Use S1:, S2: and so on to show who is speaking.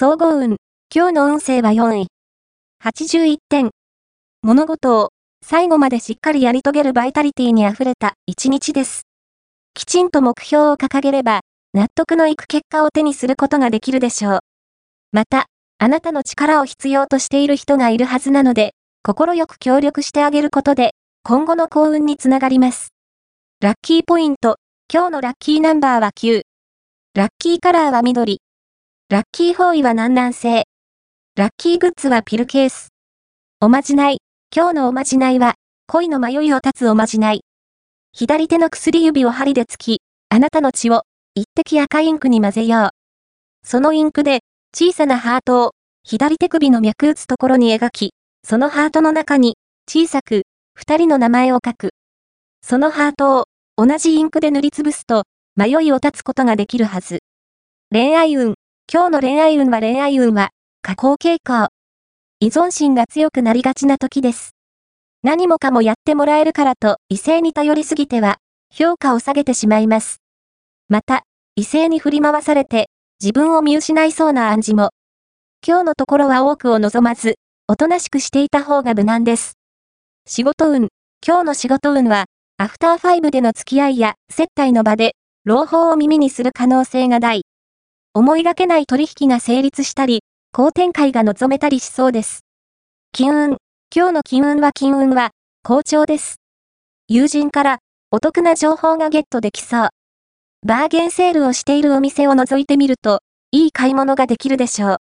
S1: 総合運。今日の運勢は4位。81点。物事を最後までしっかりやり遂げるバイタリティに溢れた一日です。きちんと目標を掲げれば、納得のいく結果を手にすることができるでしょう。また、あなたの力を必要としている人がいるはずなので、心よく協力してあげることで、今後の幸運につながります。ラッキーポイント。今日のラッキーナンバーは9。ラッキーカラーは緑。ラッキー方位は南南西。ラッキーグッズはピルケース。おまじない。今日のおまじないは、恋の迷いを断つおまじない。左手の薬指を針で突き、あなたの血を、一滴赤インクに混ぜよう。そのインクで、小さなハートを、左手首の脈打つところに描き、そのハートの中に、小さく、二人の名前を書く。そのハートを、同じインクで塗りつぶすと、迷いを断つことができるはず。恋愛運。今日の恋愛運は恋愛運は、下降傾向。依存心が強くなりがちな時です。何もかもやってもらえるからと異性に頼りすぎては、評価を下げてしまいます。また、異性に振り回されて、自分を見失いそうな暗示も。今日のところは多くを望まず、おとなしくしていた方が無難です。仕事運。今日の仕事運は、アフターファイブでの付き合いや接待の場で、朗報を耳にする可能性が大。思いがけない取引が成立したり、好展開が望めたりしそうです。金運。今日の金運は金運は、好調です。友人からお得な情報がゲットできそう。バーゲンセールをしているお店を覗いてみると、いい買い物ができるでしょう。